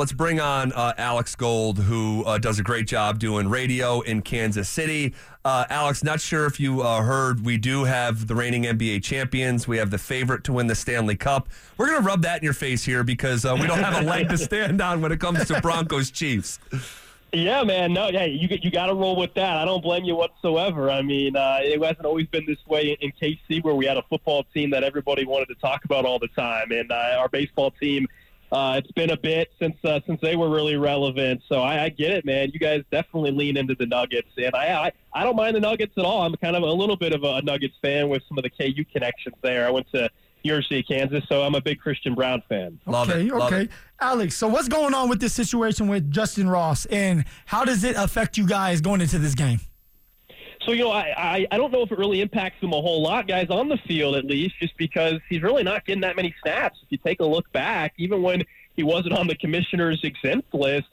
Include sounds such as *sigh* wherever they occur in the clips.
let's bring on uh, Alex Gold, who uh, does a great job doing radio in Kansas City. Uh, Alex, not sure if you uh, heard, we do have the reigning NBA champions. We have the favorite to win the Stanley Cup. We're going to rub that in your face here because uh, we don't have a leg to stand on when it comes to Broncos Chiefs. Yeah, man. No, yeah, you you got to roll with that. I don't blame you whatsoever. I mean, uh, it hasn't always been this way in KC, where we had a football team that everybody wanted to talk about all the time, and uh, our baseball team. Uh, it's been a bit since uh, since they were really relevant, so I, I get it, man. You guys definitely lean into the Nuggets, and I, I I don't mind the Nuggets at all. I'm kind of a little bit of a Nuggets fan with some of the KU connections there. I went to University of Kansas, so I'm a big Christian Braun fan. Love okay, it, love okay. it. Alex, so what's going on with this situation with Justin Ross, and how does it affect you guys going into this game? So, you know, I, I, I don't know if it really impacts him a whole lot, guys, on the field at least, just because he's really not getting that many snaps. If you take a look back, even when he wasn't on the commissioner's exempt list,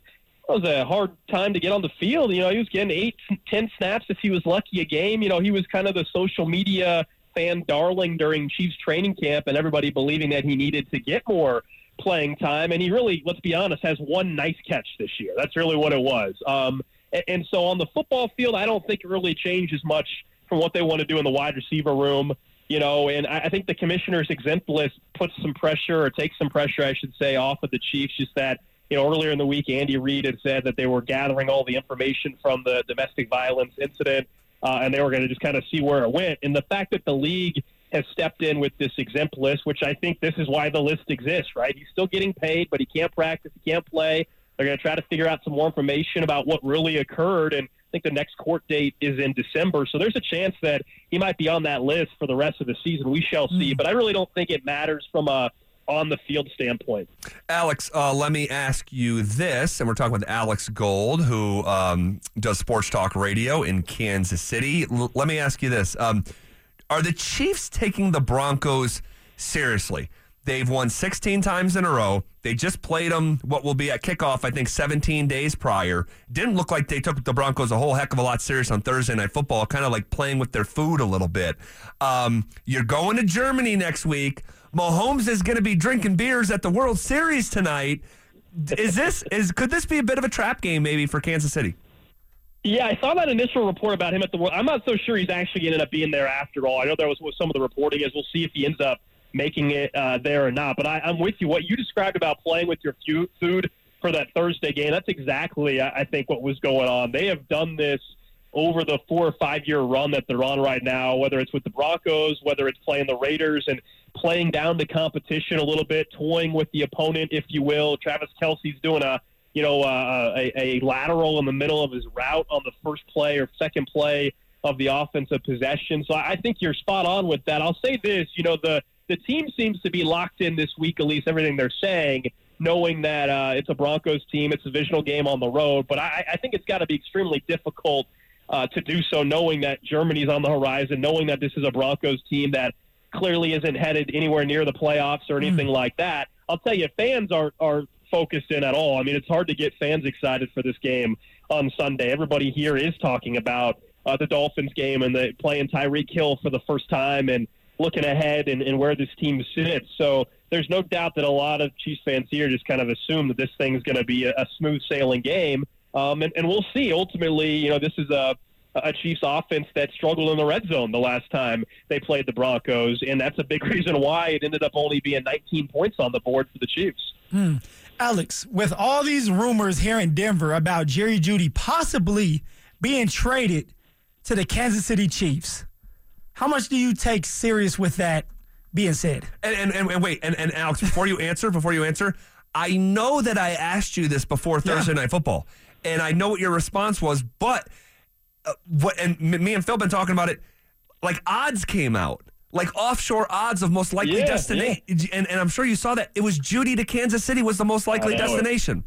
it was a hard time to get on the field. You know, he was getting eight, ten snaps if he was lucky a game. You know, he was kind of the social media fan darling during Chiefs training camp, and everybody believing that he needed to get more playing time. And he really, let's be honest, has one nice catch this year. That's really what it was. Um, and, so on the football field, I don't think it really changes much from what they want to do in the wide receiver room. You know, and I I think the commissioner's exempt list puts some pressure or takes some pressure, I should say, off of the Chiefs. Just that, you know, earlier in the week, Andy Reid had said that they were gathering all the information from the domestic violence incident, uh, and they were going to just kind of see where it went. And the fact that the league has stepped in with this exempt list, which I think this is why the list exists, right? He's still getting paid, but he can't practice, he can't play. They're going to try to figure out some more information about what really occurred. And I think the next court date is in December. So there's a chance that he might be on that list for the rest of the season. We shall see. But I really don't think it matters from a on the field standpoint. Alex, uh, let me ask you this, and we're talking with Alex Gold, who um, does sports talk radio in Kansas City. L- let me ask you this: um, Are the Chiefs taking the Broncos seriously? They've won 16 times in a row. They just played them what will be at kickoff, I think, 17 days prior. Didn't look like they took the Broncos a whole heck of a lot serious on Thursday Night Football, kind of like playing with their food a little bit. Um, you're going to Germany next week. Mahomes is going to be drinking beers at the World Series tonight. Is this is could this be a bit of a trap game maybe for Kansas City? Yeah, I saw that initial report about him at the World. I'm not so sure he's actually ended up being there after all. I know that was some of the reporting is. We'll see if he ends up making it uh, there or not. But I, I'm with you. What you described about playing with your food for that Thursday game, that's exactly, I I think, what was going on. They have done this over the four or five year run that they're on right now, whether it's with the Broncos, whether it's playing the Raiders and playing down the competition a little bit, toying with the opponent, if you will. Travis Kelce's doing a you know uh, a, a lateral in the middle of his route on the first play or second play of the offensive possession. So I think you're spot on with that. I'll say this, you know the the team seems to be locked in this week, at least everything they're saying, knowing that uh, it's a Broncos team, it's a divisional game on the road. But I, I think it's got to be extremely difficult uh, to do so, knowing that Germany's on the horizon, knowing that this is a Broncos team that clearly isn't headed anywhere near the playoffs or anything like that. I'll tell you, fans aren't aren't focused in at all. I mean, it's hard to get fans excited for this game on Sunday. Everybody here is talking about uh, the Dolphins game and the playing Tyreek Hill for the first time and looking ahead and, and where this team sits. So there's no doubt that a lot of Chiefs fans here just kind of assume that this thing's going to be a, a smooth sailing game. Um, and, and we'll see. Ultimately, you know, this is a a Chiefs offense that struggled in the red zone the last time they played the Broncos, and that's a big *laughs* reason why it ended up only being 19 points on the board for the Chiefs. Alex, with all these rumors here in Denver about Jerry Jeudy possibly being traded to the Kansas City Chiefs, how much do you take serious with that being said? And and, and, and wait, and, and Alex, before you answer, before you answer, I know that I asked you this before Thursday Night Football, and I know what your response was, but uh, what? And m- me and Phil been talking about it. Like odds came out, like offshore odds of most likely Yeah, destination, and and I'm sure you saw that it was Jeudy to Kansas City was the most likely I destination.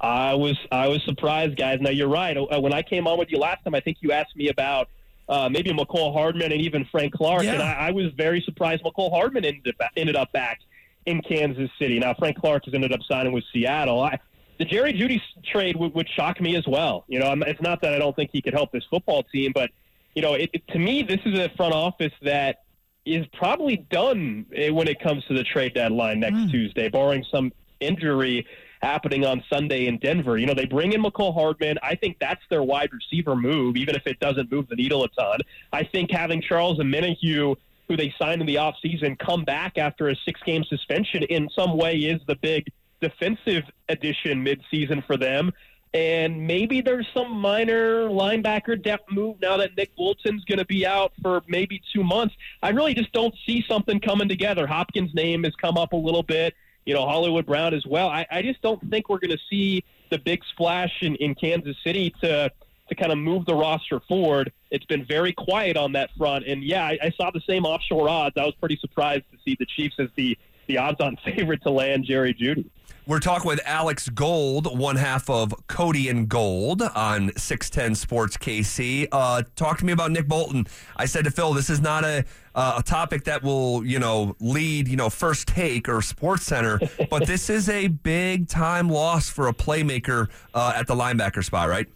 I was I was surprised, guys. Now you're right. Uh, When I came on with you last time, I think you asked me about uh, maybe Mecole Hardman and even Frank Clark, Yeah. and I, I was very surprised Mecole Hardman ended up, ended up back in Kansas City. Now Frank Clark has ended up signing with Seattle. I, the Jerry Jeudy trade would, would shock me as well. You know, I'm, it's not that I don't think he could help this football team, but you know, it, it, to me, this is a front office that is probably done eh, when it comes to the trade deadline next Tuesday, barring some injury happening on Sunday in Denver. You know, they bring in Mecole Hardman. I think that's their wide receiver move, even if it doesn't move the needle a ton. I think having Charles and Omenihu, who they signed in the offseason, come back after a six game suspension in some way is the big defensive addition midseason for them. And maybe there's some minor linebacker depth move now that Nick Bolton's going to be out for maybe two months. I really just don't see something coming together. Hopkins' name has come up a little bit, you know, Hollywood Brown as well. I, I just don't think we're going to see the big splash in, in Kansas City to to kind of move the roster forward. It's been very quiet on that front. And yeah, I, I saw the same offshore odds. I was pretty surprised to see the Chiefs as the the odds on *laughs* favorite to land Jerry Jeudy. We're talking with Alex Gold, one half of Cody and Gold on 610 Sports KC. Uh, talk to me about Nick Bolton. I said to Phil, this is not a uh, a topic that will, you know, lead, you know, first take or Sports Center, *laughs* but this is a big time loss for a playmaker uh, at the linebacker spot, right?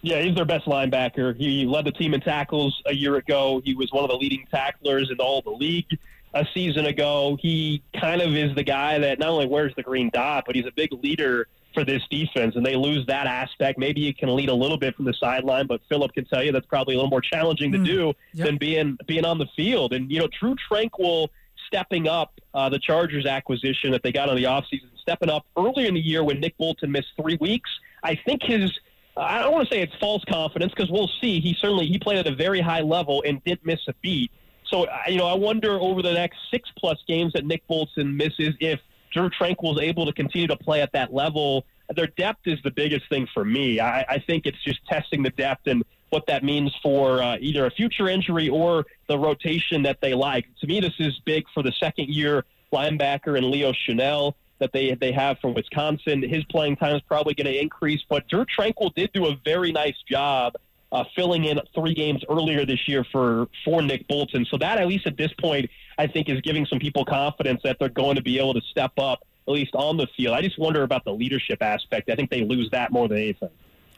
Yeah, he's their best linebacker. He led the team in tackles a year ago. He was one of the leading tacklers in all the league a season ago. He kind of is the guy that not only wears the green dot, but he's a big leader for this defense, and they lose that aspect. Maybe he can lead a little bit from the sideline, but Philip can tell you that's probably a little more challenging to mm, do yep. than being being on the field. And you know, Drue Tranquill stepping up uh, the Chargers acquisition that they got on the offseason, stepping up earlier in the year when Nick Bolton missed three weeks. I think his I don't want to say it's false confidence because we'll see. He certainly he played at a very high level and didn't miss a beat. So, you know, I wonder over the next six plus games that Nick Bolton misses if Drue Tranquill is able to continue to play at that level. Their depth is the biggest thing for me. I, I think it's just testing the depth and what that means for uh, either a future injury or the rotation that they like. To me, this is big for the second year linebacker and Leo Chenal that they they have from Wisconsin. His playing time is probably going to increase, but Drue Tranquil did do a very nice job uh, filling in three games earlier this year for for Nick Bolton. So that, at least at this point, I think is giving some people confidence that they're going to be able to step up at least on the field. I just wonder about the leadership aspect. I think they lose that more than anything.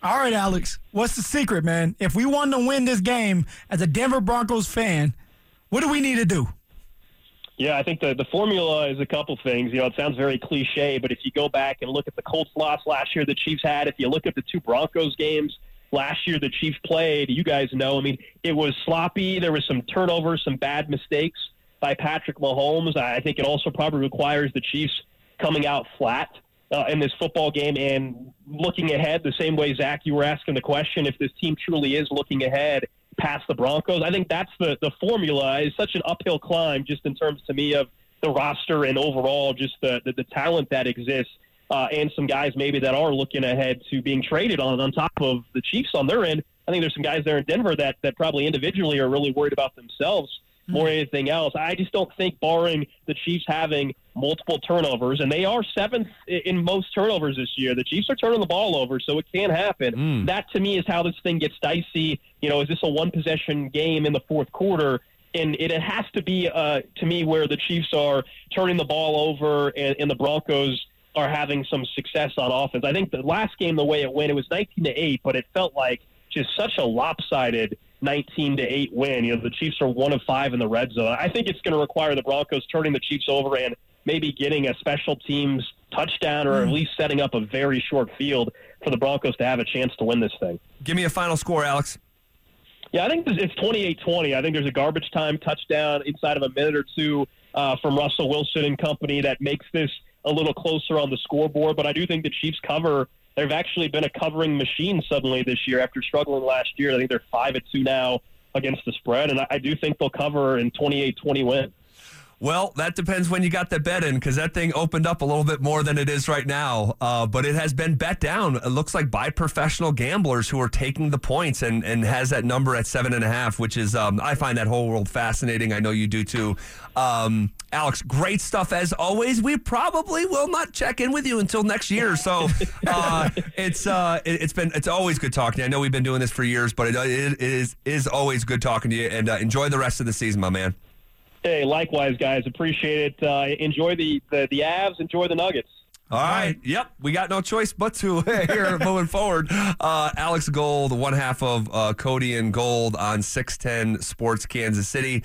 All right, Alex, what's the secret, man? If we want to win this game as a Denver Broncos fan, what do we need to do? Yeah, I think the, the formula is a couple things. You know, it sounds very cliche, but if you go back and look at the Colts loss last year the Chiefs had, if you look at the two Broncos games last year the Chiefs played, you guys know, I mean, it was sloppy. There was some turnovers, some bad mistakes by Patrick Mahomes. I think it also probably requires the Chiefs coming out flat uh, in this football game and looking ahead the same way, Zach, you were asking the question if this team truly is looking ahead past the Broncos. I think that's the, the formula. is such an uphill climb just in terms to me of the roster and overall just the, the, the talent that exists uh, and some guys maybe that are looking ahead to being traded on on top of the Chiefs on their end. I think there's some guys there in Denver that that probably individually are really worried about themselves more than anything else. I just don't think, barring the Chiefs having multiple turnovers, and they are seventh in most turnovers this year. The Chiefs are turning the ball over, so it can happen. Mm. That to me is how this thing gets dicey. You know, is this a one possession game in the fourth quarter? And it, it has to be, uh, to me, where the Chiefs are turning the ball over and, and the Broncos are having some success on offense. I think the last game, the way it went, it was 19 to 8, but it felt like just such a lopsided 19 to 8 win. You know, the Chiefs are one of five in the red zone. I think it's going to require the Broncos turning the Chiefs over and maybe getting a special teams touchdown or at least setting up a very short field for the Broncos to have a chance to win this thing. Give me a final score, Alex. Yeah, I think it's 28 20. I think there's a garbage time touchdown inside of a minute or two uh, from Russell Wilson and company that makes this a little closer on the scoreboard. But I do think the Chiefs cover. They've actually been a covering machine suddenly this year after struggling last year. I think they're five at two now against the spread, and I, I do think they'll cover in 28-20 win. Well, that depends when you got the bet in because that thing opened up a little bit more than it is right now. Uh, but it has been bet down. It looks like by professional gamblers who are taking the points and, and has that number at seven and a half, which is, um, I find that whole world fascinating. I know you do too. Um, Alex, great stuff as always. We probably will not check in with you until next year. So *laughs* uh, it's uh, it, has been it's always good talking to you. I know we've been doing this for years, but it, it is is always good talking to you. And uh, enjoy the rest of the season, my man. Hey, likewise, guys. Appreciate it. Uh, enjoy the, the the Avs. Enjoy the Nuggets. All right. Yep. We got no choice but to *laughs* here moving forward. Uh, Alex Gold, one half of uh, Cody and Gold on 610 Sports Kansas City.